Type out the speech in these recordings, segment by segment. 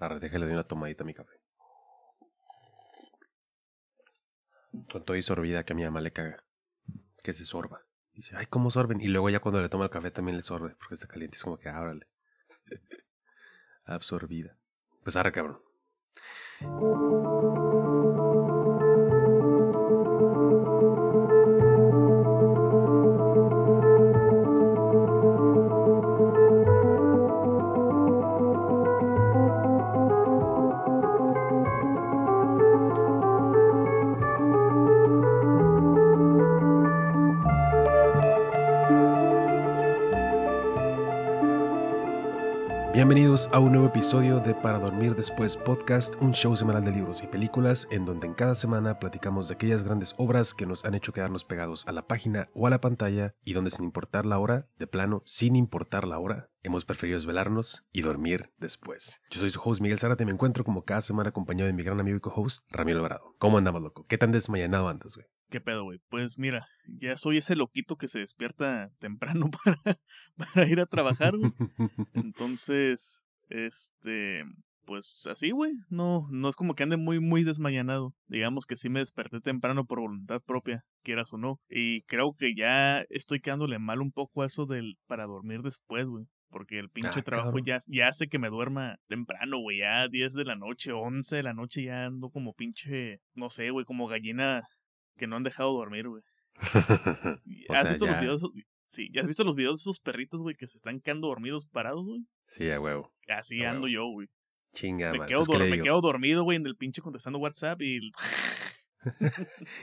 Arre, déjale de una tomadita a mi café. Con todo sorbida que a mi mamá le caga. Que se sorba. Dice, ay, ¿cómo sorben? Y luego ya cuando le toma el café también le sorbe, porque está caliente. Es como que, ábrale. Absorbida. Pues arre, cabrón. Bienvenidos a un nuevo episodio de Para Dormir Después Podcast, un show semanal de libros y películas en donde en cada semana platicamos de aquellas grandes obras que nos han hecho quedarnos pegados a la página o a la pantalla y donde sin importar la hora, de plano, sin importar la hora, hemos preferido desvelarnos y dormir después. Yo soy su host Miguel Zárate y me encuentro como cada semana acompañado de mi gran amigo y co-host Ramiro Alvarado. ¿Cómo andamos, loco? ¿Qué tan desmayanado andas, güey? ¿Qué pedo, güey? Pues mira, ya soy ese loquito que se despierta temprano para, para ir a trabajar, güey. Entonces, este, pues así, güey. No, no es como que ande muy, muy desmayanado. Digamos que sí me desperté temprano por voluntad propia, quieras o no. Y creo que ya estoy quedándole mal un poco a eso del para dormir después, güey. Porque el pinche Ah, trabajo cabrón. ya, ya hace que me duerma temprano, güey. Ya 10 de la noche, 11 de la noche ya ando como pinche, no sé, güey, como gallina que no han dejado dormir, güey. ¿Has sea, visto los ya- videos? Sí, ¿ya has visto los videos de esos perritos, güey, que se están quedando dormidos parados, güey? Sí, a huevo. Así A ando huevo. yo, güey. Chinga, Me, quedo Pues, ¿qué dor- le me quedo dormido, güey, en el pinche contestando WhatsApp y...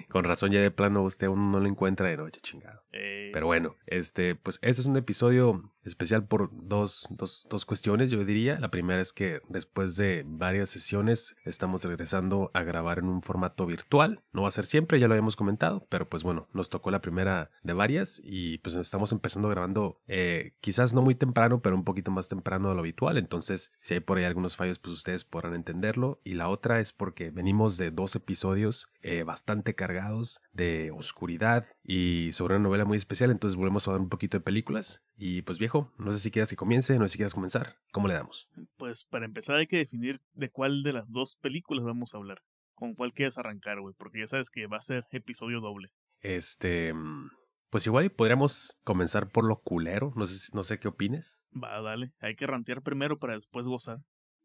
Con razón ya de plano usted aún no lo encuentra de noche, chingado. Pero bueno, este, pues este es un episodio especial por dos, dos, dos cuestiones, yo diría. La primera es que después de varias sesiones estamos regresando a grabar en un formato virtual. No va a ser siempre, ya lo habíamos comentado, pero pues bueno, nos tocó la primera de varias y pues estamos empezando grabando eh, quizás no muy temprano, pero un poquito más temprano de lo habitual. Entonces, si hay por ahí algunos fallos, pues ustedes podrán entenderlo. Y la otra es porque venimos de dos episodios eh, bastante cargados de oscuridad y sobre una novela muy especial. Entonces volvemos a dar un poquito de películas. Y pues viejo, no sé si quieras que comience, no sé si quieras comenzar. ¿Cómo le damos? Pues para empezar hay que definir de cuál de las dos películas vamos a hablar. Con cuál quieres arrancar, güey, porque ya sabes que va a ser episodio doble. Este, mm, pues igual podríamos comenzar por lo culero. No sé, no sé qué opines. Va, dale. Hay que rantear primero para después gozar.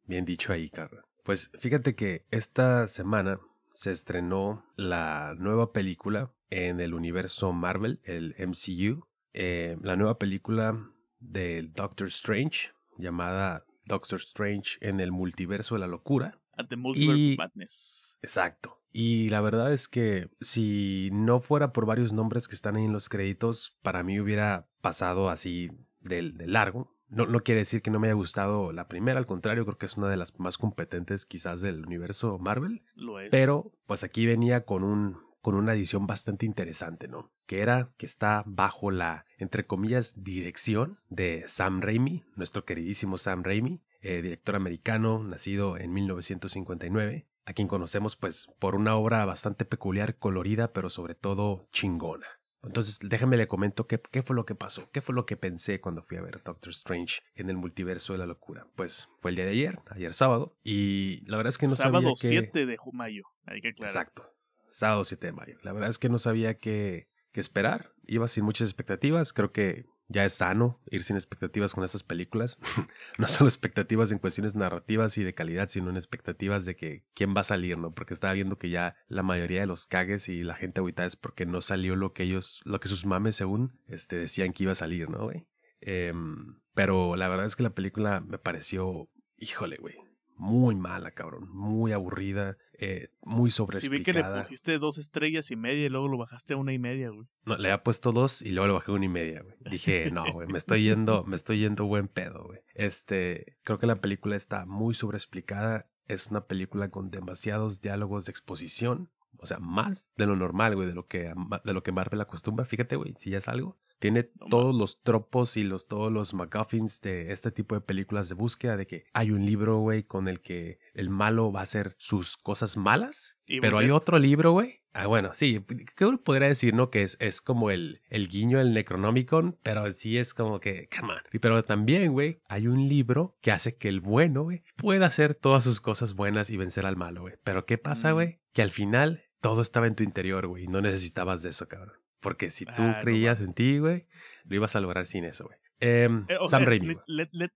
Bien dicho ahí, Carla. Pues fíjate que esta semana se estrenó la nueva película en el universo Marvel, el MCU. eh, la nueva película del Doctor Strange, llamada Doctor Strange en el multiverso de la locura. At the Multiverse Y- of Madness. Exacto. Y la verdad es que si no fuera por varios nombres que están ahí en los créditos, para mí hubiera pasado así de, de largo. No, no quiere decir que no me haya gustado la primera, al contrario, creo que es una de las más competentes quizás del universo Marvel. Lo es. Pero pues aquí venía con un con una edición bastante interesante, ¿no? Que era que está bajo la, entre comillas, dirección de Sam Raimi, nuestro queridísimo Sam Raimi, eh, director americano, nacido en 1959, a quien conocemos pues por una obra bastante peculiar, colorida, pero sobre todo chingona. Entonces, déjame le comento qué, qué fue lo que pasó, qué fue lo que pensé cuando fui a ver Doctor Strange en el multiverso de la locura. Pues fue el día de ayer, ayer sábado, y la verdad es que no Sábado sabía que... 7 de mayo. Hay que aclarar. Exacto. Sábado 7 de mayo. La verdad es que no sabía qué, qué esperar. Iba sin muchas expectativas. Creo que ya es sano ir sin expectativas con estas películas. no solo expectativas en cuestiones narrativas y de calidad, sino en expectativas de que quién va a salir, ¿no? Porque estaba viendo que ya la mayoría de los cagues y la gente ahorita es porque no salió lo que ellos, lo que sus mames según este, decían que iba a salir, ¿no, güey? Em, pero la verdad es que la película me pareció, híjole, güey, muy mala, cabrón, muy aburrida, eh, muy Si vi que sobreexplicada. le pusiste dos estrellas y media y luego lo bajaste a una y media, güey. No, le había puesto dos y luego le bajé una y media, güey. Dije, no, güey, me estoy yendo, me estoy yendo buen pedo, güey. Este, creo que la película está muy sobreexplicada. Es una película con demasiados diálogos de exposición. O sea, más de lo normal, güey, de lo que, de lo que Marvel acostumbra. Fíjate, güey, si ya es algo. Tiene todos los tropos y los, todos los MacGuffins de este tipo de películas de búsqueda, de que hay un libro, güey, con el que el malo va a hacer sus cosas malas, pero hay otro libro, güey. Ah, bueno, sí, ¿qué uno podría decir, no? Que es, es como el, el guiño, el Necronomicon, pero sí es como que, come on. Pero también, güey, hay un libro que hace que el bueno, güey, pueda hacer todas sus cosas buenas y vencer al malo, güey. Pero ¿qué pasa, mm. güey? Que al final todo estaba en tu interior, güey, y no necesitabas de eso, cabrón. Porque si tú ah, creías en ti, güey, lo ibas a lograr sin eso, güey. Em, eh, Sam Raimi.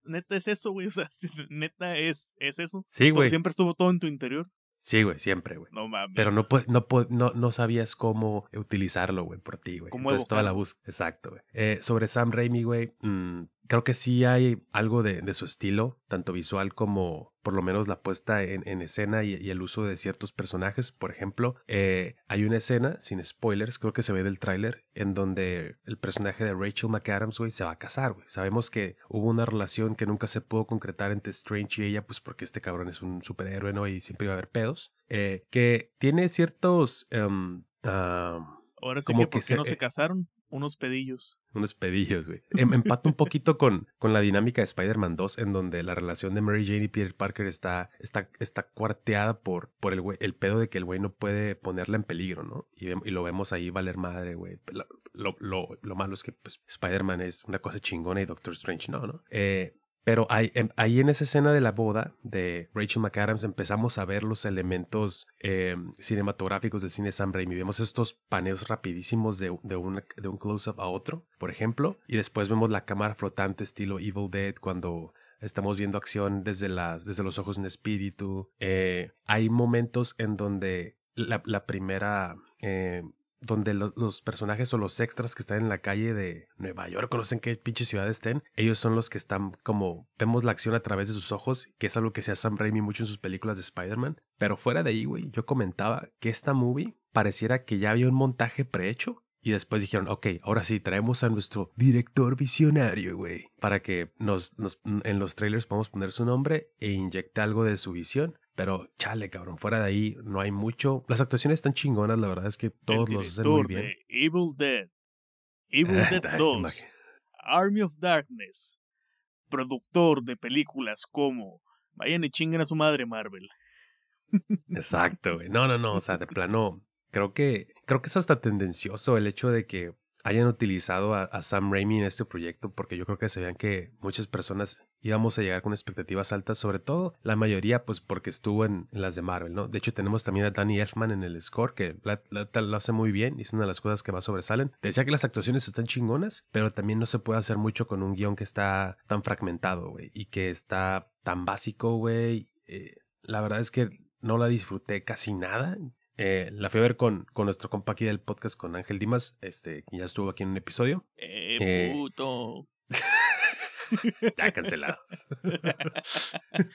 neta es eso, güey. O sea, neta es, es eso. Sí, güey. Siempre estuvo todo en tu interior. Sí, güey, siempre, güey. No mames. Pero no, no, no, no sabías cómo utilizarlo, güey, por ti, güey. Entonces toda la búsqueda. Exacto, güey. Eh, sobre Sam Raimi, güey, mm, creo que sí hay algo de, de, su estilo, tanto visual como por lo menos la puesta en, en escena y, y, el uso de ciertos personajes. Por ejemplo, eh, hay una escena, sin spoilers, creo que se ve del tráiler, en donde el personaje de Rachel McAdams, güey, se va a casar, güey. Sabemos que hubo una relación que nunca se pudo concretar entre Strange y ella, pues porque este cabrón es un superhéroe, ¿no? Y siempre iba a haber pedos. Eh, que tiene ciertos... Um, Ahora sí como que, ¿por no se eh, casaron? Unos pedillos. Unos pedillos, güey. Em, empata un poquito con, con la dinámica de Spider-Man 2, en donde la relación de Mary Jane y Peter Parker está, está, está cuarteada por, por el, el pedo de que el güey no puede ponerla en peligro, ¿no? Y, y lo vemos ahí valer madre, güey. Lo, lo, lo, malo es que pues, Spider-Man es una cosa chingona y Doctor Strange no, ¿no? Eh, pero ahí, ahí, en esa escena de la boda de Rachel McAdams empezamos a ver los elementos em, cinematográficos del cine Sam Raimi. Vemos estos paneos rapidísimos de, de, un, de un close-up a otro, por ejemplo. Y después vemos la cámara flotante estilo Evil Dead cuando estamos viendo acción desde, las, desde los ojos de un espíritu. Eh, hay momentos en donde la, primera... Eh, donde los personajes o los extras que están en la calle de Nueva York, conocen qué pinche ciudad estén, ellos son los que están como, vemos la acción a través de sus ojos, que es algo que hacía Sam Raimi mucho en sus películas de Spider-Man. Pero fuera de ahí, güey, yo comentaba que esta movie pareciera que ya había un montaje prehecho y después dijeron, ok, ahora sí, traemos a nuestro director visionario, güey, para que nos, nos, en los trailers podamos poner su nombre e inyecte algo de su visión. Pero chale, cabrón, fuera de ahí no hay mucho. Las actuaciones están chingonas, la verdad es que todos los hacen muy bien. De Evil Dead, Evil Dead 2, Army of Darkness, productor de películas como Vayan y chinguen a su madre Marvel. Exacto, güey. No, no, no, o sea, de plano, creo que, creo que es hasta tendencioso el hecho de que hayan utilizado a, Sam Raimi en este proyecto, porque yo creo que se que muchas personas íbamos a llegar con expectativas altas, sobre todo la mayoría, pues porque estuvo en, las de Marvel, ¿no? De hecho, tenemos también a Danny Elfman en el score, que lo hace muy bien y es una de las cosas que más sobresalen. Decía que las actuaciones están chingonas, pero también no se puede hacer mucho con un guion que está tan fragmentado, y que está tan básico, güey. Eh, la verdad es que no la disfruté casi nada. Eh, la fui a ver con, con nuestro compa aquí del podcast, con Ángel Dimas, este, que ya estuvo aquí en un episodio. ¡Eh, eh puto! ya cancelados.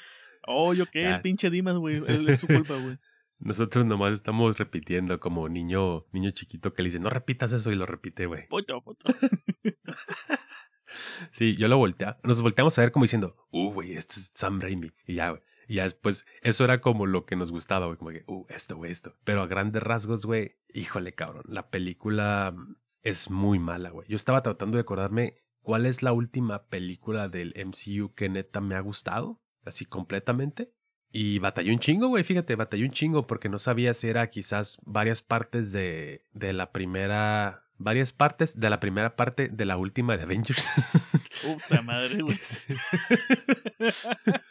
oh, yo qué, el pinche Dimas, güey, es su culpa, güey. Nosotros nomás estamos repitiendo como niño, niño chiquito que le dice, no repitas eso y lo repite, güey. Puto, puto. sí, yo lo volteé. Nos volteamos a ver como diciendo, uh, güey, esto es Sam Raimi. Y ya, güey. Y ya después, eso era como lo que nos gustaba, güey, como que, uh, esto, güey, esto. Pero a grandes rasgos, güey, híjole, cabrón, la película mm, es muy mala, güey. Yo estaba tratando de acordarme cuál es la última película del MCU que neta me ha gustado, así completamente. Y batallé un chingo, güey, fíjate, batallé un chingo porque no sabía si era quizás varias partes de, de la primera varias partes de la primera parte de la última de Avengers. Puta madre, güey.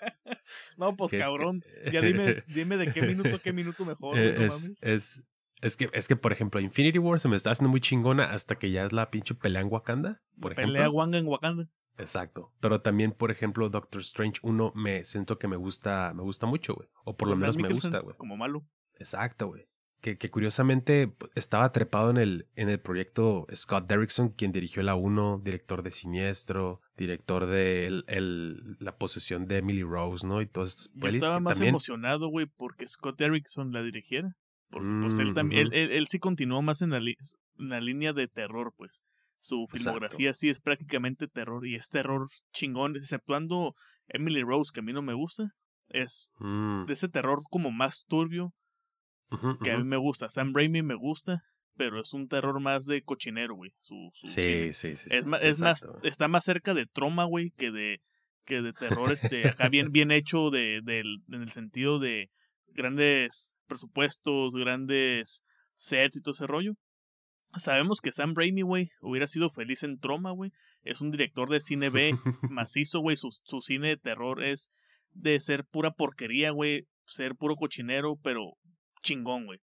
no, pues cabrón. Ya dime, dime de qué minuto, qué minuto mejor. es, es, es, que, es que, por ejemplo, Infinity War se me está haciendo muy chingona hasta que ya es la pinche pelea en Wakanda. Por pelea Wanga en Wakanda. Exacto. Pero también, por ejemplo, Doctor Strange 1 me siento que me gusta, me gusta mucho, güey. O por lo menos me gusta, güey. Como malo. Exacto, güey que, curiosamente estaba trepado en el, en el proyecto Scott Derrickson, quien dirigió la 1, director de Siniestro, director de el, La posesión de Emily Rose, ¿no? Y todas estas Yo estaba más emocionado, güey, porque Scott Derrickson la dirigiera. Porque pues él también, mm, él, él, sí continuó más en la, la línea de terror, pues. Su filmografía sí es prácticamente terror y es terror chingón, exceptuando Emily Rose, que a mí no me gusta. Es mm. de ese terror como más turbio, que a mí me gusta. Sam Raimi me gusta, pero es un terror más de cochinero, güey. Su, su Sí, cine. sí, sí. Es, sí, sí, es más, exacto, está más cerca de troma, güey, que de, que de terror, este, acá bien, bien hecho de, en el sentido de grandes presupuestos, grandes sets y todo ese rollo. Sabemos que Sam Raimi, güey, hubiera sido feliz en Troma, güey. Es un director de cine B macizo, güey. Su, su cine de terror es de ser pura porquería, güey. Ser puro cochinero, pero chingón, güey.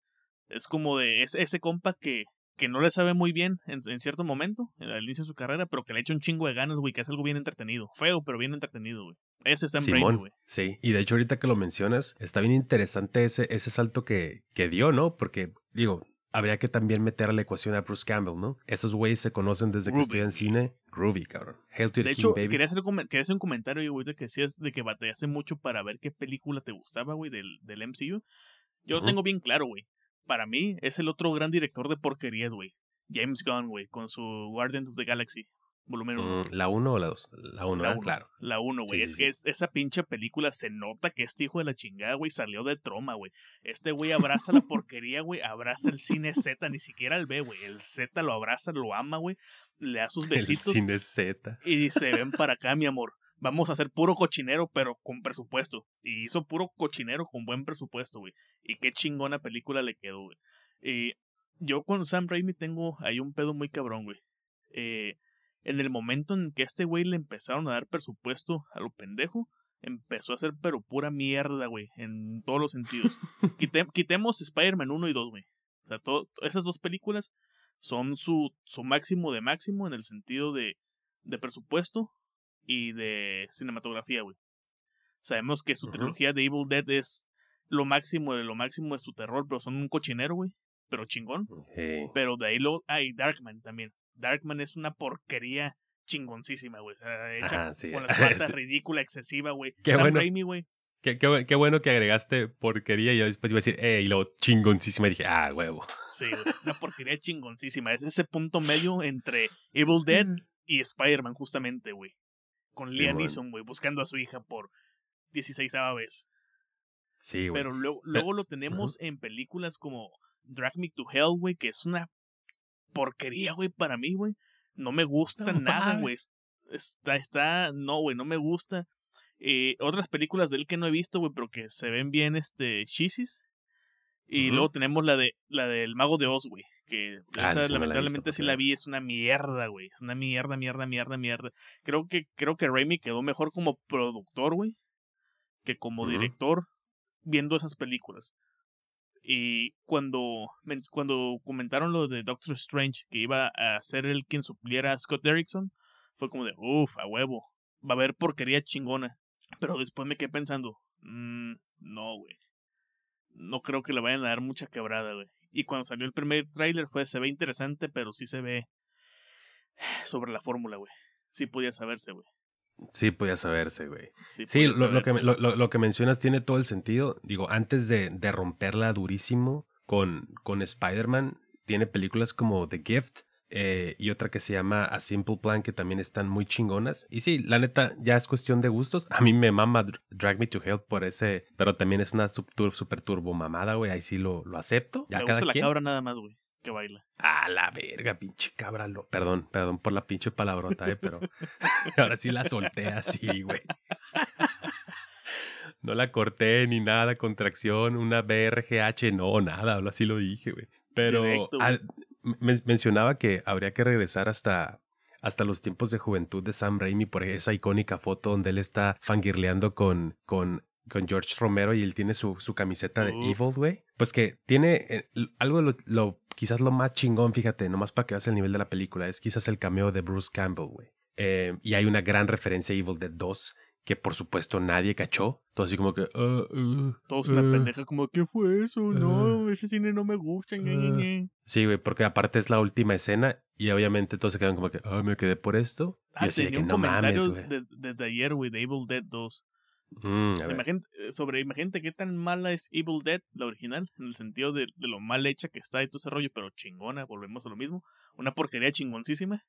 Es como de es, ese compa que, que no le sabe muy bien en, en cierto momento, al inicio de su carrera, pero que le echa un chingo de ganas, güey, que hace algo bien entretenido. Feo, pero bien entretenido, güey. Ese es Sam Simón, güey. sí. Y de hecho, ahorita que lo mencionas, está bien interesante ese, ese salto que, que dio, ¿no? Porque, digo, habría que también meter a la ecuación a Bruce Campbell, ¿no? Esos güeyes se conocen desde que Groovy. estudian cine. Groovy, cabrón. Hail to the De King, hecho, baby. quería hacer, comen- quería hacer un comentario, güey, ahorita que decías de que batallaste mucho para ver qué película te gustaba, güey, del, del MCU. Yo lo tengo bien claro, güey. Para mí, es el otro gran director de porquerías, güey. James Gunn, güey, con su Guardians of the Galaxy, volumen 1. Mm, ¿La 1 o la 2? La 1, la ¿verdad? uno. claro. La 1, güey. Sí, es sí, es- esa pinche película se nota que este hijo de la chingada, güey, salió de troma, güey. Este güey abraza la porquería, güey. Abraza el cine Z, ni siquiera el B, güey. El Z lo abraza, lo ama, güey. Le da sus El besitos cine Z. y dice, ven para acá, mi amor. Vamos a hacer puro cochinero, pero con presupuesto. Y hizo puro cochinero con buen presupuesto, güey. Y qué chingona película le quedó, güey. Y yo con Sam Raimi tengo ahí un pedo muy cabrón, güey. Eh, en el momento en que a este güey le empezaron a dar presupuesto a lo pendejo, empezó a hacer pero pura mierda, güey. En todos los sentidos. Quite- quitemos Spider-Man 1 y 2, güey. O sea, todo- esas dos películas son su, su máximo de máximo en el sentido de, de presupuesto y de cinematografía, güey. Sabemos que su trilogía de Evil Dead es lo máximo de lo máximo de su terror, pero son un cochinero, güey. Pero chingón. Pero de ahí lo. Ah, y Darkman también. Darkman es una porquería chingoncísima, güey. O sea, hecha sí. con la cuarta Este- ridícula, excesiva, güey. Qué Sam bueno. Raimi, güey. Qué, qué, bu- qué bueno que agregaste porquería y yo después iba a decir, eh, y lo chingoncísima. Y dije, ah, huevo. Sí, güey. Una porquería chingoncísima. Es ese punto medio entre Evil Dead y Spider-Man, justamente, güey. Con Liam Simón. Neeson, güey, buscando a su hija por 16 vez. Sí, güey. Pero luego, luego lo tenemos en películas como Drag Me to Hell, güey, que es una porquería, güey, para mí, güey. No me gusta No nada, güey. Está, está, no, güey, no me gusta. Eh, otras películas de él que no he visto, güey, pero que se ven bien, este, cheesies. Y luego tenemos la de la del Mago de Oz, güey. Que Ah, esa sí, la lamentablemente visto, sí la vi, es una mierda, güey. Es una mierda, mierda, mierda, mierda. Creo que, creo que Raimi quedó mejor como productor, güey. Que como director viendo esas películas. Y cuando, cuando comentaron lo de Doctor Strange, que iba a ser el quien supliera a Scott Derrickson, fue como de, uff, a huevo, va a haber porquería chingona. Pero después me quedé pensando, "Mm, no, güey. No creo que le vayan a dar mucha quebrada, güey. Y cuando salió el primer tráiler fue, se ve interesante, pero sí se ve sobre la fórmula, güey. Sí podía saberse, güey. Sí, podía saberse, güey. Sí, lo, lo que, lo- lo que mencionas tiene todo el sentido. Digo, antes de, de romperla durísimo con, con Spider-Man, tiene películas como The Gift eh, y otra que se llama A Simple Plan, que también están muy chingonas. Y sí, la neta, ya es cuestión de gustos. A mí me mama Dr- Drag Me to Hell por ese, pero también es una sub- tur- super turbo mamada, güey. Ahí sí lo, lo acepto. Ya Me cada gusta la quien. cabra nada más, güey, que baila. A la verga, pinche cabra. Lo... Perdón, perdón por la pinche palabrota, eh, pero ahora sí la solté así, güey. No la corté ni nada, contracción, una BRGH, no, nada, así lo dije, güey. Pero Directo. Men- mencionaba que habría que regresar hasta, hasta los tiempos de juventud de Sam Raimi por esa icónica foto donde él está fangirleando con, con, con George Romero y él tiene su, su camiseta de. Evil, güey. Pues que tiene eh, algo, lo, lo- quizás lo más chingón, fíjate, nomás para que veas el nivel de la película, es quizás el cameo de Bruce Campbell, güey. Eh, y hay una gran referencia a Evil Dead 2 que por supuesto nadie cachó. Todo así como que... "Ah, ah, Todos en la ah". pendeja como, ¿qué fue eso? No, ese cine no me gusta. ñe, ñe, ñe". Sí, güey, porque aparte es la última escena y obviamente todos se quedan como que, ah, me quedé por esto. y Ah, así de que un no comentario mames, de- desde ayer, güey, de Evil Dead 2. Mm, O sea, imagínate, eh, sobre, imagínate qué tan mala es Evil Dead, la original, en el sentido de, de lo mal hecha que está y todo ese rollo, pero chingona, volvemos a lo mismo. Una porquería chingoncísima.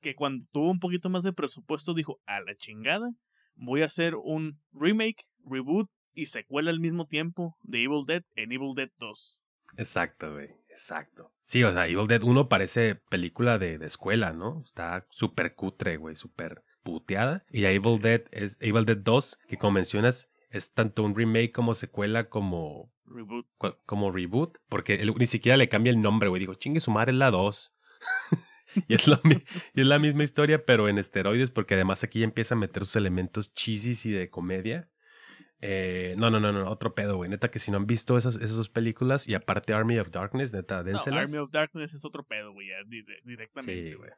Que cuando tuvo un poquito más de presupuesto dijo, a la chingada, voy a hacer un remake, reboot y secuela al mismo tiempo de Evil Dead en Evil Dead 2. Exacto, güey. Exacto. Sí, o sea, Evil Dead 1 parece película de, de escuela, ¿no? Está súper cutre, güey, súper puteada. Y Evil Dead es Evil Dead 2, que como mencionas, es tanto un remake como secuela como Reboot. como reboot, porque él ni siquiera le cambia el nombre, güey. Digo, chingue su madre es la 2. y, es y es la misma historia, pero en esteroides, porque además aquí ya empieza a meter sus elementos cheesy y de comedia. Eh, no, no, no, no, otro pedo, güey. Neta que si no han visto esas, esas dos películas y aparte Army of Darkness, neta, dénselas. Army of Darkness es otro pedo, güey, directamente. Sí, güey.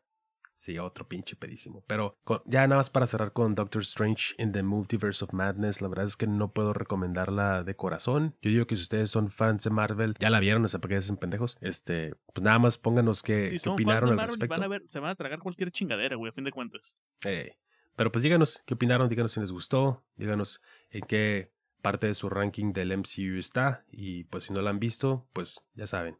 Sí, otro pinche pedísimo. Pero ya nada más para cerrar con Doctor Strange in the Multiverse of Madness, la verdad es que no puedo recomendarla de corazón. Yo digo que si ustedes son fans de Marvel, ya la vieron, sé por qué hacen pendejos. Este, pues nada más pónganos qué, si qué opinaron fans de Marvel, Van a ver, se van a tragar cualquier chingadera, güey, a fin de cuentas. Eh, pero pues díganos qué opinaron, díganos si les gustó, díganos en qué parte de su ranking del MCU está. Y pues si no la han visto, pues ya saben,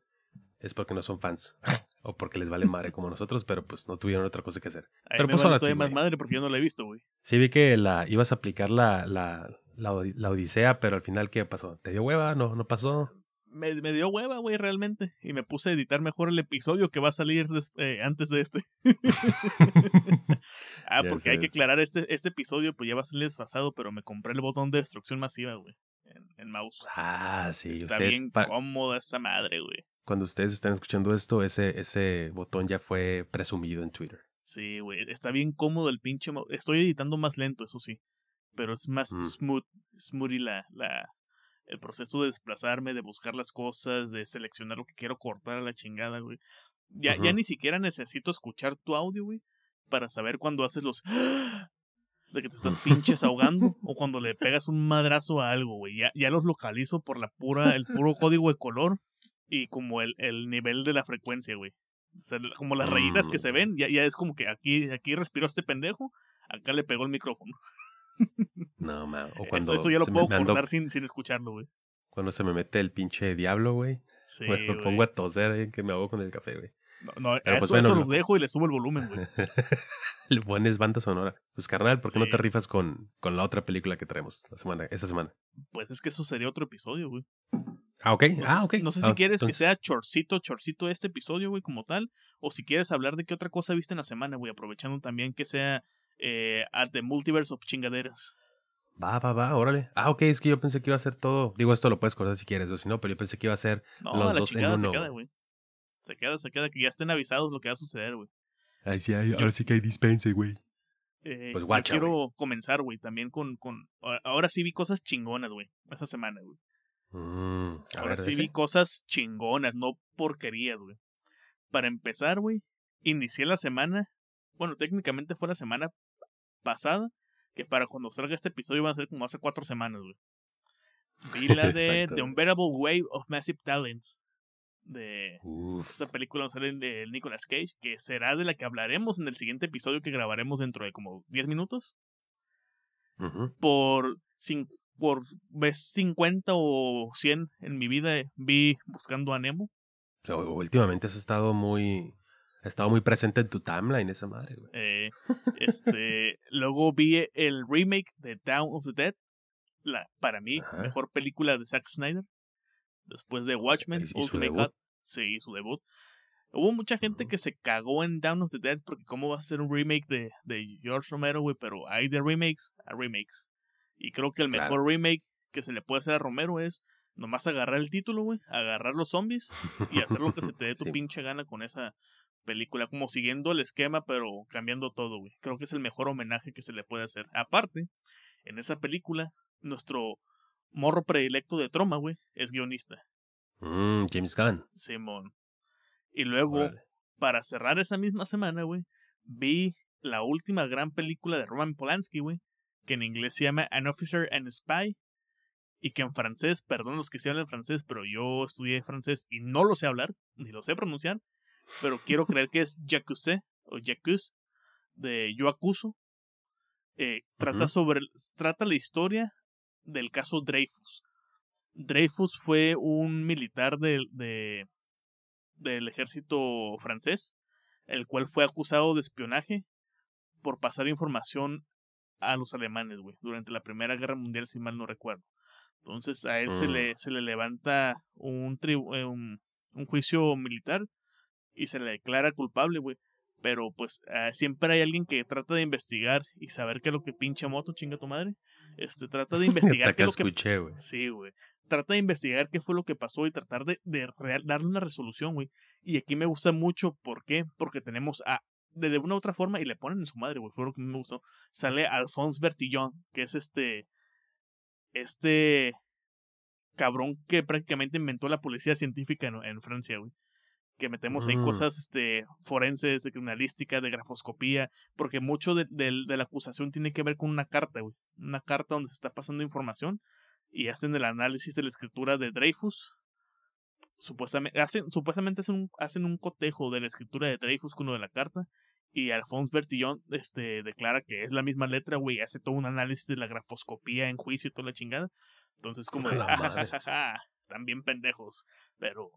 es porque no son fans. O porque les vale madre como nosotros, pero pues no tuvieron otra cosa que hacer. pero pues ahora sí, más madre porque yo no la he visto, güey. Sí vi que la ibas a aplicar la, la, la, odisea, pero al final ¿qué pasó? ¿Te dio hueva? ¿No, no pasó? Me, me dio hueva, güey, realmente. Y me puse a editar mejor el episodio que va a salir eh, antes de este. ah, porque hay que aclarar, este, este episodio pues ya va a salir desfasado, pero me compré el botón de destrucción masiva, güey. En, mouse. Ah, sí. Está bien cómoda esa madre, güey cuando ustedes están escuchando esto, ese, ese botón ya fue presumido en Twitter. Sí, güey, está bien cómodo el pinche. Estoy editando más lento, eso sí. Pero es más mm. smooth, smooth la, la, el proceso de desplazarme, de buscar las cosas, de seleccionar lo que quiero cortar a la chingada, güey. Ya, ya ni siquiera necesito escuchar tu audio, güey, para saber cuando haces los de que te estás pinches ahogando o cuando le pegas un madrazo a algo, güey. Ya, ya los localizo por la pura, el puro código de color y como el, el nivel de la frecuencia, güey. O sea, como las rayitas que se mm. ven, ya, ya es como que aquí, aquí respiró este pendejo, acá le pegó el micrófono. No, man. O cuando eso, ya lo puedo cortar sin, sin escucharlo, güey. Cuando se me mete el pinche diablo, güey. Sí, me pongo a toser, eh, que me hago con el café, güey. No, no pues eso, eso lo dejo y le subo el volumen, güey. le pones banda sonora. Pues carnal, ¿por qué no te rifas con, con la otra película que traemos la semana, esta semana? Pues es que eso sería otro episodio, güey. Ah, ok. No ah, sé, No sé si ah, quieres que sea chorcito, chorcito este episodio, güey, como tal. O si quieres hablar de qué otra cosa viste en la semana, güey. Aprovechando también que sea eh, at the multiverse of chingaderas. Va, va, va, órale. Ah, ok, es que yo pensé que iba a ser todo. Digo, esto lo puedes cortar si quieres, o si no, pero yo pensé que iba a ser no, los la dos en uno. Se queda, güey. Se queda, se queda, que ya estén avisados lo que va a suceder, güey. Ay, sí, ahora sí que hay dispense, güey. Eh, pues guacha, quiero comenzar, güey, también con, con... Ahora sí vi cosas chingonas, güey, esa semana, güey. Mm, Ahora sí vi cosas chingonas, no porquerías, güey. Para empezar, güey, inicié la semana. Bueno, técnicamente fue la semana pasada. Que para cuando salga este episodio va a ser como hace cuatro semanas, güey. Vi la de The Unbearable Wave of Massive Talents. De esa película donde sale de Nicolas Cage. Que será de la que hablaremos en el siguiente episodio que grabaremos dentro de como 10 minutos. Por por vez 50 o 100 en mi vida vi buscando a Nemo. Últimamente has estado muy. Ha estado muy presente en tu timeline esa madre, güey. Eh, este, luego vi el remake de Down of the Dead. La, para mí, mejor película de Zack Snyder. Después de Watchmen, Ultimate Cut. Sí, su debut. Hubo mucha gente que se cagó en Down of the Dead porque cómo va a ser un remake de, de George Romero, güey, pero hay de remakes a remakes. Y creo que el mejor remake que se le puede hacer a Romero es nomás agarrar el título, güey, agarrar los zombies y hacer lo que se te dé tu pinche gana con esa película, como siguiendo el esquema, pero cambiando todo, güey. Creo que es el mejor homenaje que se le puede hacer. Aparte, en esa película, nuestro morro predilecto de Troma, güey, es guionista. Mm, James Gunn. Simón. Y luego, para cerrar esa misma semana, güey, vi la última gran película de Roman Polanski, güey, que en inglés se llama An Officer and Spy, y que en francés, perdón los que se hablan francés, pero yo estudié francés y no lo sé hablar, ni lo sé pronunciar, pero quiero creer que es Jacuzé o Jacuz de Yo Acuso. Eh, trata sobre trata la historia del caso Dreyfus. Dreyfus fue un militar de, de, del ejército francés, el cual fue acusado de espionaje por pasar información a los alemanes, güey, durante la Primera Guerra Mundial, si mal no recuerdo. Entonces a él se, mm. le, se le levanta un, tribu, eh, un, un juicio militar y se le declara culpable, güey. Pero pues ah, siempre hay alguien que trata de investigar y saber qué es lo que pinche moto, chinga tu madre. Este, trata de investigar qué es lo que... escuché, güey. Sí, güey. Trata de investigar qué fue lo que pasó y tratar de, de real- darle una resolución, güey. Y aquí me gusta mucho, ¿por qué? Porque tenemos a, de, de una u otra forma, y le ponen en su madre, güey, fue lo que me gustó. Sale Alphonse Bertillon, que es este, este cabrón que prácticamente inventó la policía científica en, en Francia, güey. Que metemos ahí Mm. cosas este, forenses, de criminalística, de grafoscopía, porque mucho de, del- de la acusación tiene que ver con una carta, güey. Una carta donde se está pasando información y hacen el análisis de la escritura de Dreyfus. Supuestamente hacen, supuestamente hacen un, hacen un cotejo de la escritura de Dreyfus con lo de la carta. Y Alphonse Bertillon este, declara que es la misma letra, güey. Hace todo un análisis de la grafoscopía en juicio y toda la chingada. Entonces, como de, A la "Ah, ja, están bien pendejos. Pero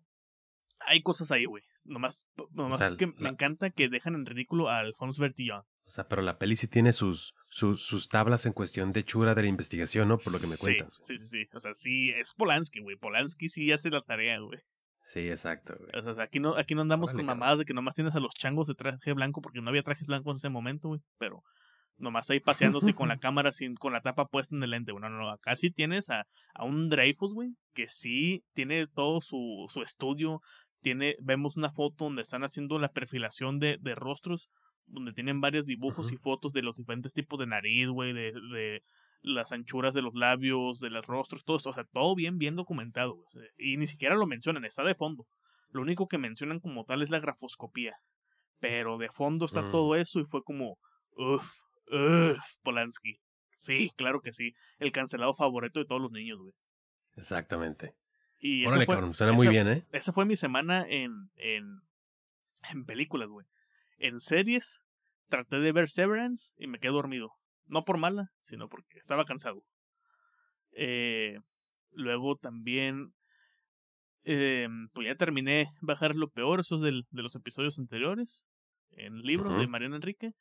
hay cosas ahí, güey. Nomás, nomás sea, que me encanta que dejan en ridículo a Alphonse Bertillon. O sea, pero la peli sí tiene sus, sus, sus tablas en cuestión de hechura de la investigación, ¿no? Por lo que me Sí, cuentas. Sí, sí, sí. O sea, sí, es Polanski, güey. Polanski sí hace la tarea, güey. Sí, exacto, güey. O sea, aquí no, aquí no andamos Órale, con mamadas de que nomás tienes a los changos de traje blanco, porque no había trajes blancos en ese momento, güey. Pero nomás ahí paseándose con la cámara sin, con la tapa puesta en el lente, güey. No, no, no. Acá sí tienes a, a un Dreyfus, güey, que sí tiene todo su, su estudio. Tiene, vemos una foto donde están haciendo la perfilación de, de rostros, donde tienen varios dibujos y fotos de los diferentes tipos de nariz, güey, de, de las anchuras de los labios, de los rostros, todo eso. O sea, todo bien, bien documentado, sea, Y ni siquiera lo mencionan, está de fondo. Lo único que mencionan como tal es la grafoscopía. Pero de fondo está Mm. todo eso y fue como, uff, uff, Polanski. Sí, claro que sí. El cancelado favorito de todos los niños, güey. Exactamente. Y esa Órale, fue, cabrón, suena muy esa- bien, ¿eh? esa fue mi semana en, en, en películas, güey. En series, traté de ver Severance y me quedé dormido. No por mala, sino porque estaba cansado. Eh, luego también, eh, pues ya terminé bajar lo peor, esos del, de los episodios anteriores, en el libro de Ujú. Mariana Enrique.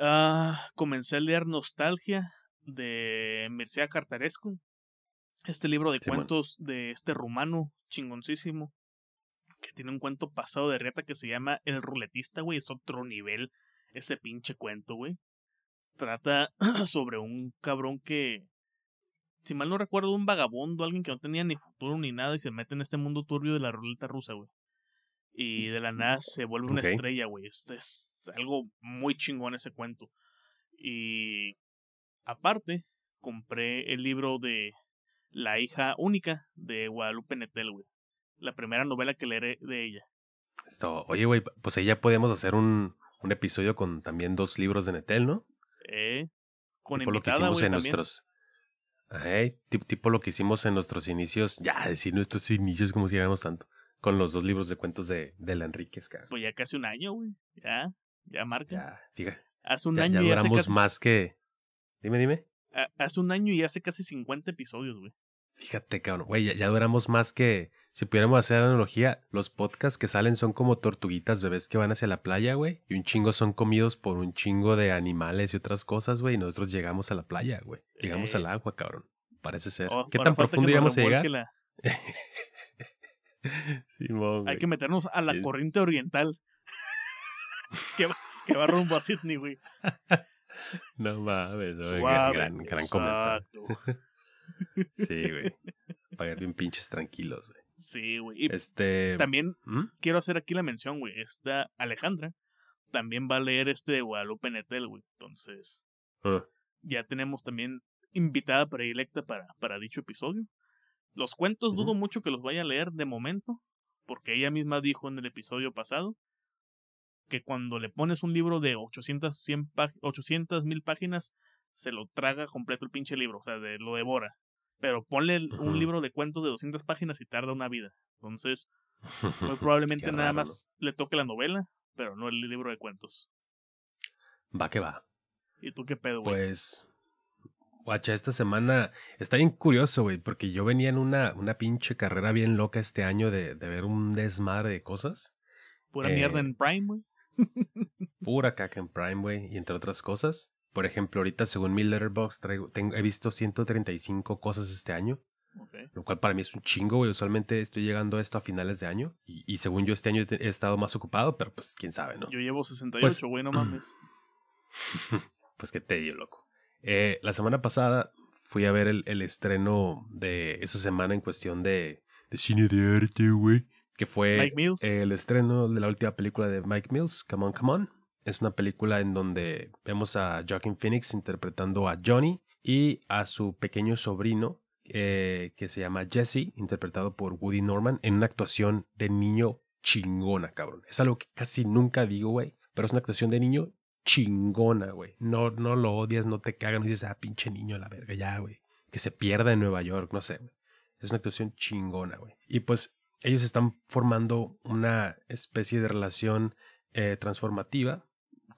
Ah, comencé a leer Nostalgia de Mircea Cartarescu. Este libro de cuentos de este rumano chingoncísimo. Que tiene un cuento pasado de reta que se llama El Ruletista, güey. Es otro nivel ese pinche cuento, güey. Trata sobre un cabrón que, si mal no recuerdo, un vagabundo, alguien que no tenía ni futuro ni nada y se mete en este mundo turbio de la ruleta rusa, güey. Y de la nada se vuelve una estrella, güey. Esto es algo muy chingón ese cuento. Y aparte, compré el libro de La hija única de Guadalupe Nettel, güey. La primera novela que leeré de ella. Esto, oye, güey, pues ahí ya podemos hacer un, un episodio con también dos libros de Netel, ¿no? Eh, con tipo lo que invitada, hicimos en también. nuestros. Ay, tipo, tipo lo que hicimos en nuestros inicios. Ya, decir nuestros inicios como si llevamos tanto. Con los dos libros de cuentos de, de la Enríquez, cara. Pues ya casi un año, güey. Ya, ya marca. Ya, fíjate. Hace un Ya, año ya y hace duramos casi, más que. Dime, dime. a- hace un año y hace casi 50 episodios, güey. Fíjate, cabrón. Güey, ya, ya duramos más que. Si pudiéramos hacer analogía, los podcasts que salen son como tortuguitas bebés que van hacia la playa, güey. Y un chingo son comidos por un chingo de animales y otras cosas, güey. Y nosotros llegamos a la playa, güey. Llegamos Eh. al agua, cabrón. Parece ser. Oh, ¿Qué tan profundo íbamos a llegar? la- Simón, Hay que meternos a la corriente oriental. que, va, que va rumbo a Sydney, güey. No mames, güey, Suave. gran, gran comentario. Sí, güey. Pagar bien pinches tranquilos, güey. Sí, güey. Este. también ¿Mm? quiero hacer aquí la mención, güey. Esta Alejandra también va a leer este de Guadalupe Nettel, güey. Entonces, Ah, ya tenemos también invitada predilecta para, para dicho episodio. Los cuentos dudo mucho que los vaya a leer de momento, porque ella misma dijo en el episodio pasado que cuando le pones un libro de 800, 100 pá- 800 mil páginas, se lo traga completo el pinche libro, o sea, de, lo devora. Pero ponle un libro de cuentos de 200 páginas y tarda una vida. Entonces, muy probablemente nada más le toque la novela, pero no el libro de cuentos. Va que va. ¿Y tú qué pedo, güey? Pues. Guacha, esta semana está bien curioso, güey, porque yo venía en una, una pinche carrera bien loca este año de, de ver un desmadre de cosas. Pura eh, mierda en Prime, güey. Pura caca en Prime, güey, y entre otras cosas. Por ejemplo, ahorita según mi Letterboxd traigo, tengo, he visto 135 cosas este año. Lo cual para mí es un chingo, güey. Usualmente estoy llegando a esto a finales de año. Y, según yo, este año he, estado más ocupado, pero pues quién sabe, ¿no? Yo llevo 68, pues, güey, no mames. pues qué te digo, loco. Eh, la semana pasada fui a ver el, estreno de esa semana en cuestión de, de cine de arte, güey. Que fue el estreno de la última película de Mike Mills, Come On, Come On. Es una película en donde vemos a Joaquin Phoenix interpretando a Johnny y a su pequeño sobrino eh, que se llama Jesse, interpretado por Woody Norman, en una actuación de niño chingona, cabrón. Es algo que casi nunca digo, güey, pero es una actuación de niño chingona, güey. No, no lo odias, no te cagan, no dices, ah, pinche niño la verga, ya, güey. Que se pierda en Nueva York, no sé, güey. Es una actuación chingona, güey. Y pues ellos están formando una especie de relación eh, transformativa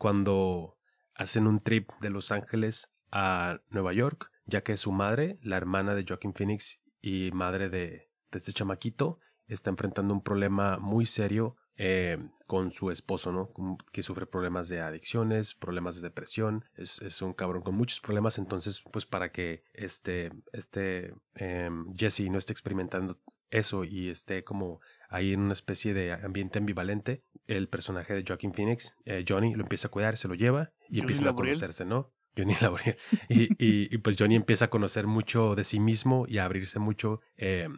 cuando hacen un trip de Los Ángeles a Nueva York, ya que su madre, la hermana de Joaquin Phoenix y madre de, este chamaquito, está enfrentando un problema muy serio eh, con su esposo, ¿no? Que sufre problemas de adicciones, problemas de depresión, es, un cabrón con muchos problemas, entonces, pues para que este, este em, Jesse no esté experimentando eso y esté como ahí en una especie de ambiente ambivalente, el personaje de Joaquin Phoenix, eh, Johnny, lo empieza a cuidar, se lo lleva y empieza a conocerse, ¿no? Johnny Lauriel. Y, y, y, pues Johnny empieza a conocer mucho de sí mismo y a abrirse mucho eh,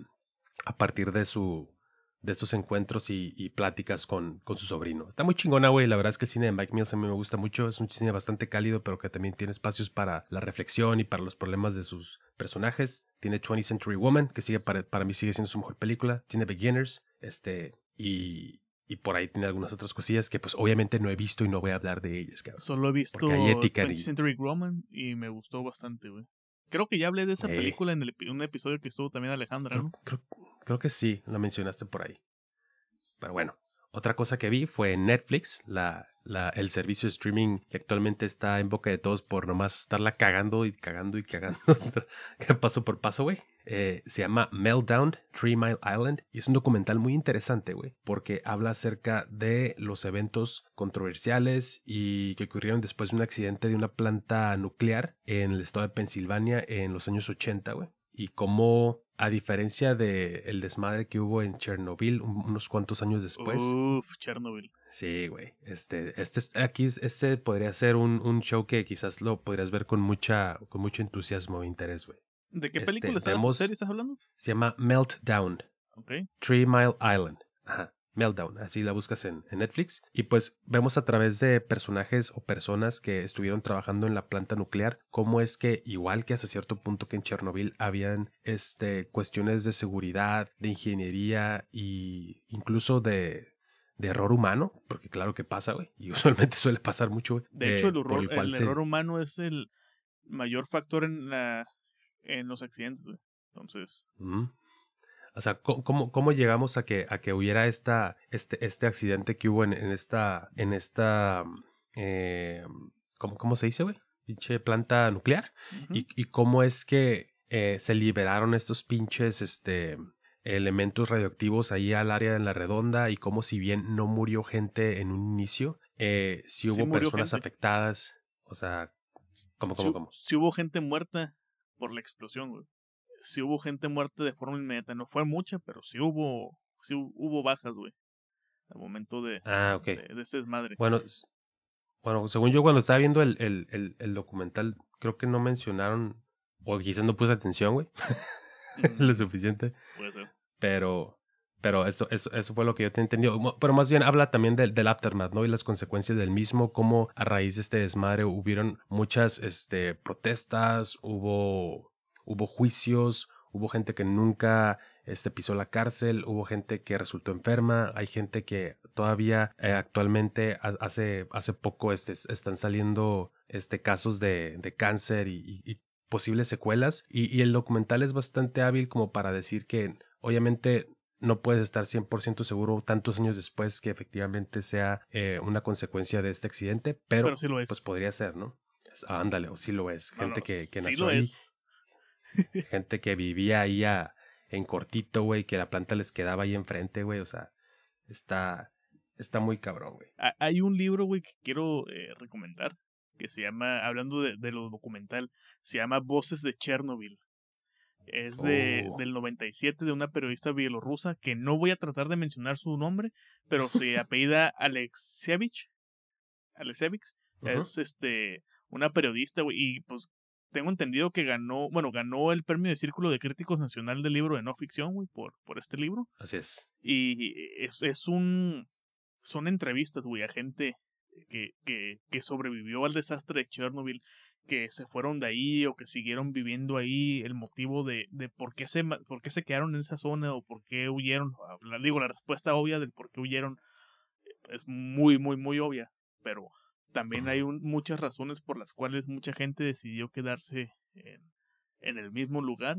a partir de su de estos encuentros y, y pláticas con, con, su sobrino. Está muy chingona, güey. La verdad es que el cine de Mike Mills a mí me gusta mucho. Es un cine bastante cálido, pero que también tiene espacios para la reflexión y para los problemas de sus personajes. Tiene 20th Century Woman, que sigue para, para mí sigue siendo su mejor película. Tiene Beginners, este, y, y por ahí tiene algunas otras cosillas que pues obviamente no he visto y no voy a hablar de ellas, cabrón. Solo he visto 20th Century Woman y me gustó bastante, güey. Creo que ya hablé de esa película en un episodio que estuvo también Alejandra, ¿no? creo que sí, la mencionaste por ahí. Pero bueno, otra cosa que vi fue Netflix, la, la, el servicio de streaming que actualmente está en boca de todos por nomás estarla cagando y cagando y cagando. paso por paso, güey. Eh, se llama Meltdown, Three Mile Island, y es un documental muy interesante, güey, porque habla acerca de los eventos controversiales y que ocurrieron después de un accidente de una planta nuclear en el estado de Pensilvania en los años 80, güey y cómo, a diferencia del el desmadre que hubo en Chernobyl unos cuantos años después. Uf, Chernobyl. Sí, güey. Este, este, aquí, este podría ser un, un, show que quizás lo podrías ver con mucha, con mucho entusiasmo e interés, güey. ¿De qué este, película estás hablando? Se llama Meltdown. Ok. Three Mile Island. Ajá. Meltdown, así la buscas en, Netflix. Y pues vemos a través de personajes o personas que estuvieron trabajando en la planta nuclear, cómo es que, igual que hasta cierto punto que en Chernobyl, habían este, cuestiones de seguridad, de ingeniería e incluso de, error humano, porque claro que pasa, güey, y usualmente suele pasar mucho, güey. De hecho, el, error, humano es el mayor factor en, la, en los accidentes, güey. Entonces. O sea, ¿cómo, cómo llegamos a que, a que hubiera esta, este, este accidente que hubo en, en esta, en esta, eh, ¿cómo, ¿cómo, se dice, güey? Pinche planta nuclear. y, y, cómo es que eh, se liberaron estos pinches, este, elementos radioactivos ahí al área de la redonda y cómo si bien no murió gente en un inicio, eh, si hubo personas afectadas, o sea, ¿cómo, cómo, cómo? Si hubo gente muerta por la explosión, güey si hubo gente muerta de forma inmediata. No fue mucha, pero sí hubo, sí hubo bajas, güey. Al momento de, ah, de, ese desmadre. Bueno, bueno, según yo cuando estaba viendo el, el, el, documental, creo que no mencionaron, o quizás no puse atención, güey. lo suficiente. Puede ser. Pero, pero eso, eso, eso fue lo que yo te entendido. Pero más bien habla también del, del, aftermath, ¿no? Y las consecuencias del mismo, cómo a raíz de este desmadre hubieron muchas este, protestas, hubo Hubo juicios, hubo gente que nunca este, pisó la cárcel, hubo gente que resultó enferma, hay gente que todavía eh, actualmente hace, hace poco este, están saliendo este, casos de, de cáncer y, posibles secuelas. Y, el documental es bastante hábil como para decir que obviamente no puedes estar 100% seguro tantos años después que efectivamente sea eh, una consecuencia de este accidente, pero, pues podría ser, ¿no? ándale, o sí lo es. Gente que, que nació ahí. Gente que vivía ahí en cortito, güey, que la planta les quedaba ahí enfrente, güey. O sea, está, está muy cabrón, güey. Hay un libro, güey, que quiero eh, recomendar, que se llama, hablando de, lo documental, se llama Voces de Chernobyl. Es de, Oh. del 97 de una periodista bielorrusa que no voy a tratar de mencionar su nombre, pero se apellida Alexievich. Alexievich. Es este una periodista, güey, y pues tengo entendido que ganó, bueno, ganó el premio de Círculo de Críticos Nacional del Libro de No Ficción, güey, por, por este libro. Así es. Y es, es un. Son entrevistas, güey, a gente que, que, que sobrevivió al desastre de Chernobyl, que se fueron de ahí o que siguieron viviendo ahí, el motivo de, de por, qué se, por qué se quedaron en esa zona o por qué huyeron. La- Digo, la respuesta obvia del por qué huyeron es muy, muy, muy obvia, pero también hay un- muchas razones por las cuales mucha gente decidió quedarse en, en el mismo lugar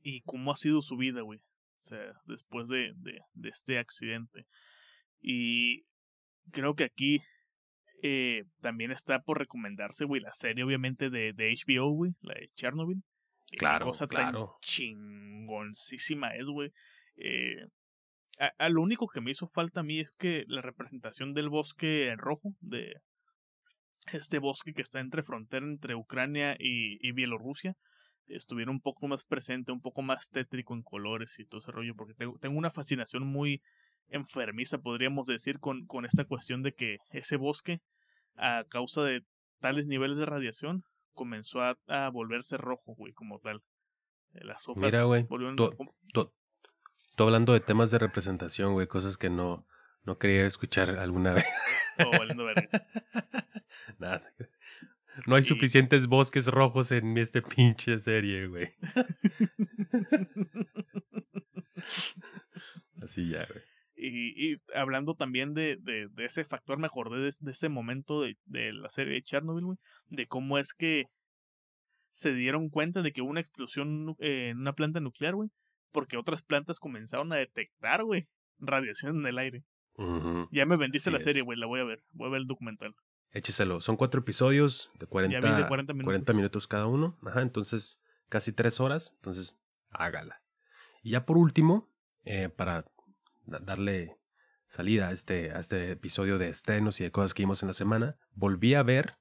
y cómo ha sido su vida, güey. O sea, después de, de, de este accidente. Y creo que aquí eh, también está por recomendarse, güey, la serie obviamente de, de HBO, güey, la de Chernobyl. Qué Claro, cosa claro. tan chingoncísima es, güey. Eh, a, a lo único que me hizo falta a mí es que la representación del bosque rojo, de este bosque que está entre frontera entre Ucrania y, y Bielorrusia, estuviera un poco más presente, un poco más tétrico en colores y todo ese rollo, porque tengo, tengo una fascinación muy enfermiza, podríamos decir, con, con esta cuestión de que ese bosque, a causa de tales niveles de radiación, comenzó a, a volverse rojo, güey, como tal. Eh, Las hojas Mira, güey, volvieron tú hablando de temas de representación, güey, cosas que no, no quería escuchar alguna vez. oh. Nada. No hay suficientes bosques rojos en este pinche serie, güey. Así ya, güey. Y, y hablando también de, de, de ese factor, me acordé de, de ese momento de, de la serie de Chernobyl, güey, de cómo es que se dieron cuenta de que hubo una explosión eh, en una planta nuclear, güey, porque otras plantas comenzaron a detectar, güey, radiación en el aire. Ya me vendiste Así la serie, güey, la voy a ver, voy a ver el documental. Écheselo. Son cuatro episodios de 40, Ya vi de 40 minutos. 40 minutos cada uno. Ajá, entonces casi tres horas. Entonces, hágala. Y ya por último, eh, para da- darle salida a este, a este episodio de estrenos y de cosas que vimos en la semana, volví a ver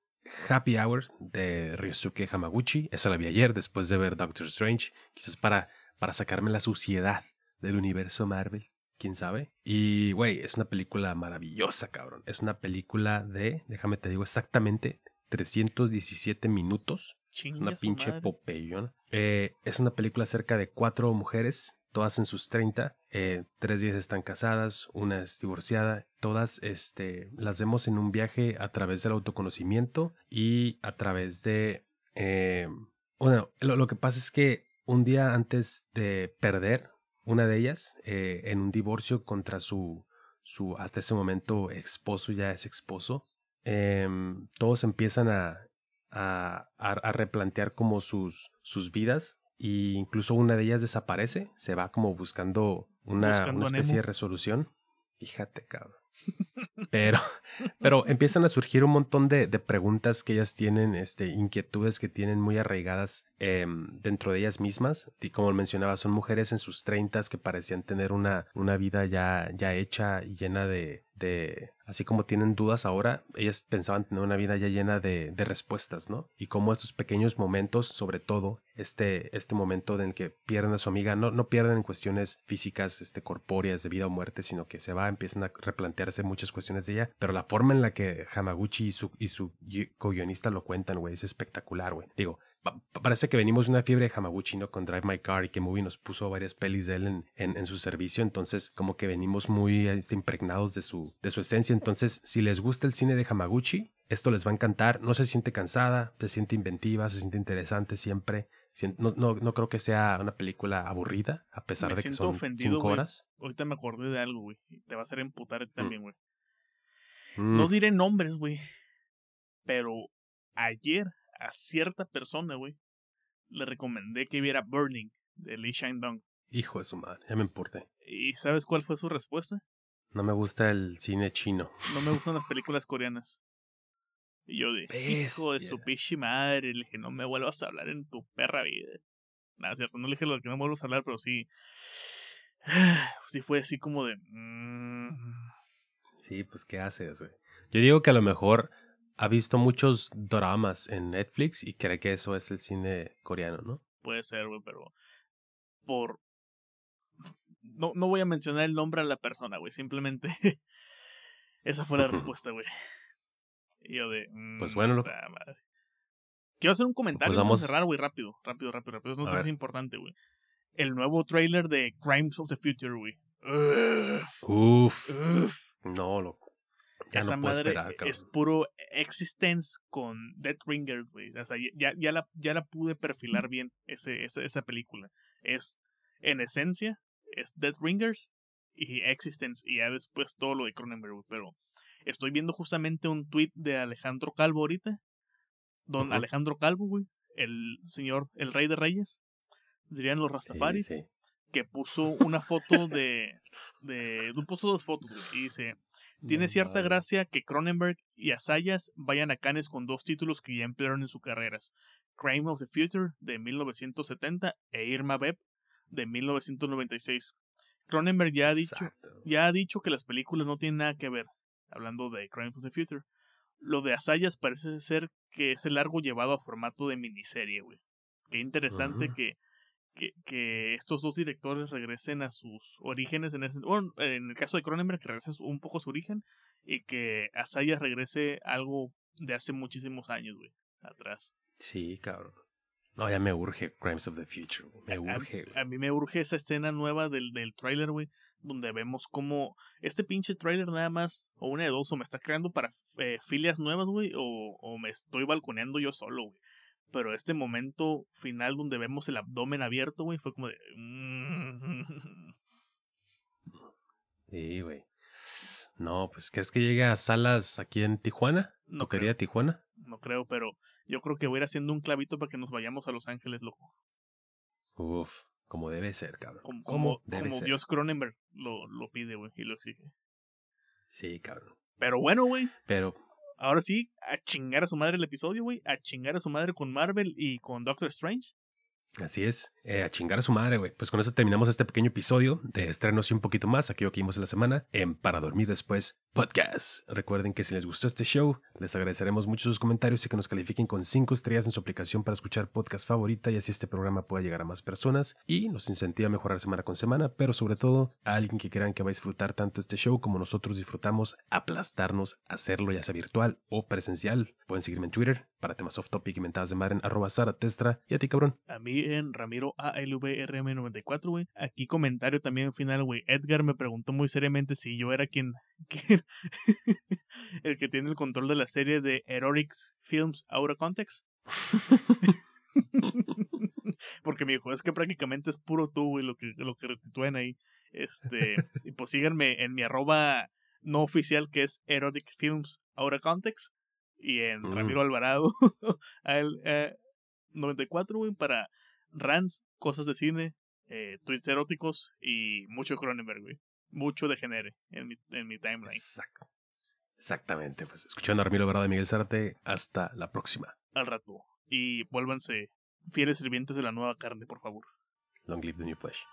Happy Hour de Ryosuke Hamaguchi. Esa la vi ayer después de ver Doctor Strange. Quizás para, para sacarme la suciedad del universo Marvel. ¿Quién sabe? Y, güey, es una película maravillosa, cabrón. Es una película de, déjame te digo exactamente, 317 minutos. Es Chinga una pinche popeyona. Eh, es una película acerca de cuatro mujeres, todas en sus 30. eh, tres de ellas están casadas, una es divorciada. Todas este, las vemos en un viaje a través del autoconocimiento y a través de... eh, bueno, lo, lo que pasa es que un día antes de perder una de ellas eh, en un divorcio contra su, su hasta ese momento esposo, ya es esposo, em, todos empiezan a, a, a- replantear como sus, sus vidas e incluso una de ellas desaparece, se va como buscando una, Buscando una especie de resolución. Fíjate, cabrón. Pero, pero empiezan a surgir un montón de, de preguntas que ellas tienen, este, inquietudes que tienen muy arraigadas em, dentro de ellas mismas. Y como mencionaba, son mujeres en sus treintas que parecían tener una, una vida ya, ya hecha y llena de, de, así como tienen dudas ahora, ellas pensaban tener una vida ya llena de, respuestas, ¿no? Y como estos pequeños momentos, sobre todo este, este momento en que pierden a su amiga, no, no pierden en cuestiones físicas, este, corpóreas de vida o muerte, sino que se va, empiezan a replantearse muchas cuestiones de ella, pero la forma en la que Hamaguchi y su, y su gui- co-guionista lo cuentan, güey, es espectacular, güey. Digo, parece que venimos de una fiebre de Hamaguchi, ¿no? Con Drive My Car y que Movie nos puso varias pelis de él en, en, en su servicio, entonces como que venimos muy este, impregnados de su, de su esencia, entonces si les gusta el cine de Hamaguchi, esto les va a encantar, no se siente cansada, se siente inventiva, se siente interesante siempre, no, no, no creo que sea una película aburrida, a pesar Me de que son ofendido, cinco güey. horas. Ahorita me acordé de algo, güey. Te va a hacer emputar también, güey. Mm, No diré nombres, güey. Pero ayer a cierta persona, güey, le recomendé que viera Burning de Lee Shine-dong. hijo de su madre, ya me importé. ¿Y sabes cuál fue su respuesta? No me gusta el cine chino. No me gustan las películas coreanas. Y yo dije, hijo de su pichi madre. Le dije, no me vuelvas a hablar en tu perra vida. Nada, cierto, no le dije lo de que no me vuelvas a hablar, pero sí. Sí fue así como de. mm, Sí, pues ¿qué haces, güey? Yo digo que a lo mejor ha visto muchos dramas en Netflix y cree que eso es el cine coreano, ¿no? puede ser, güey, pero por... No, no voy a mencionar el nombre a la persona, güey, simplemente esa fue la respuesta, güey. Y yo de... pues bueno, lo... madre. Quiero hacer un comentario pues vamos... cerrar, güey, rápido, rápido, rápido, rápido. No sé si es importante, güey. El nuevo trailer de Crimes of the Future, güey. Uf. Uf. No, loco. Esa madre es puro Existence con Death Ringers, güey. O sea, ya, ya, la, ya la pude perfilar bien ese, esa, esa película. Es, en esencia, es Death Ringers y Existence y ya después todo lo de Cronenberg, Pero estoy viendo justamente un tweet de Alejandro Calvo ahorita. Don Alejandro Calvo, güey. El señor, el rey de reyes. Dirían los Rastafaris. Que puso una foto de, de. Puso dos fotos, güey. Y dice: tiene cierta gracia que Cronenberg y Asayas vayan a Cannes con dos títulos que ya emplearon en sus carreras: Crime of the Future de 1970 e Irma Beb de 1996. Cronenberg ya ha dicho, ya ha dicho que las películas no tienen nada que ver, hablando de Crime of the Future. Lo de Asayas parece ser que es el largo llevado a formato de miniserie, güey. Qué interesante que que, que, estos dos directores regresen a sus orígenes en ese bueno, en el caso de Cronenberg que regrese un poco a su origen y que Asaya regrese algo de hace muchísimos años, güey, atrás. Sí, cabrón. No, ya me urge Crimes of the Future, Me urge. A, mí me urge esa escena nueva del, del tráiler, güey, donde vemos como este pinche tráiler nada más, o una de dos, o me está creando para eh, filias nuevas, güey, o, o me estoy balconeando yo solo, güey pero este momento final donde vemos el abdomen abierto, güey, fue como de... Mm". Sí, güey. No, pues ¿crees que llegue a salas aquí en Tijuana? No quería Tijuana? No creo, pero yo creo que voy a ir haciendo un clavito para que nos vayamos a Los Ángeles, loco. Uf, como debe ser, cabrón. Como, como, como Dios Cronenberg lo, lo pide, güey, y lo exige. Sí, cabrón. Pero bueno, güey. Pero Ahora sí, a chingar a su madre el episodio, güey. A chingar a su madre con Marvel y con Doctor Strange. Así es, eh, a chingar a su madre, güey. Pues con eso terminamos este pequeño episodio de estrenos y un poquito más, aquello que vimos en la semana, en Para Dormir Después Podcast. Recuerden que si les gustó este show, les agradeceremos mucho sus comentarios y que nos califiquen con 5 estrellas en su aplicación para escuchar podcast favorita y así este programa pueda llegar a más personas y nos incentiva a mejorar semana con semana, pero sobre todo a alguien que quieran que va a disfrutar tanto este show como nosotros disfrutamos aplastarnos, hacerlo ya sea virtual o presencial. Pueden seguirme en Twitter para temas off topic y mentadas de mar en arroba Testra y a ti cabrón. A mí en Ramiro ALVRM94, güey. Aquí comentario también final, güey. Edgar me preguntó muy seriamente si yo era quien el que tiene el control de la serie de Heroics Films Out of Context. Porque me dijo, es que prácticamente es puro tú, güey, lo que, lo que retitúen ahí. Este, y pues síganme en mi arroba no oficial que es Erotic Films of Context. Y en mm. Ramiro Alvarado, al, 94, güey, para rants, cosas de cine, eh, tweets eróticos y mucho Cronenberg, güey mucho degenere en mi, en mi timeline. Exacto. Exactamente, pues escuchando a Ramiro Alvarado de Miguel Zárate, hasta la próxima. Al rato. Y vuélvanse fieles sirvientes de la nueva carne, por favor. Long live the new flesh.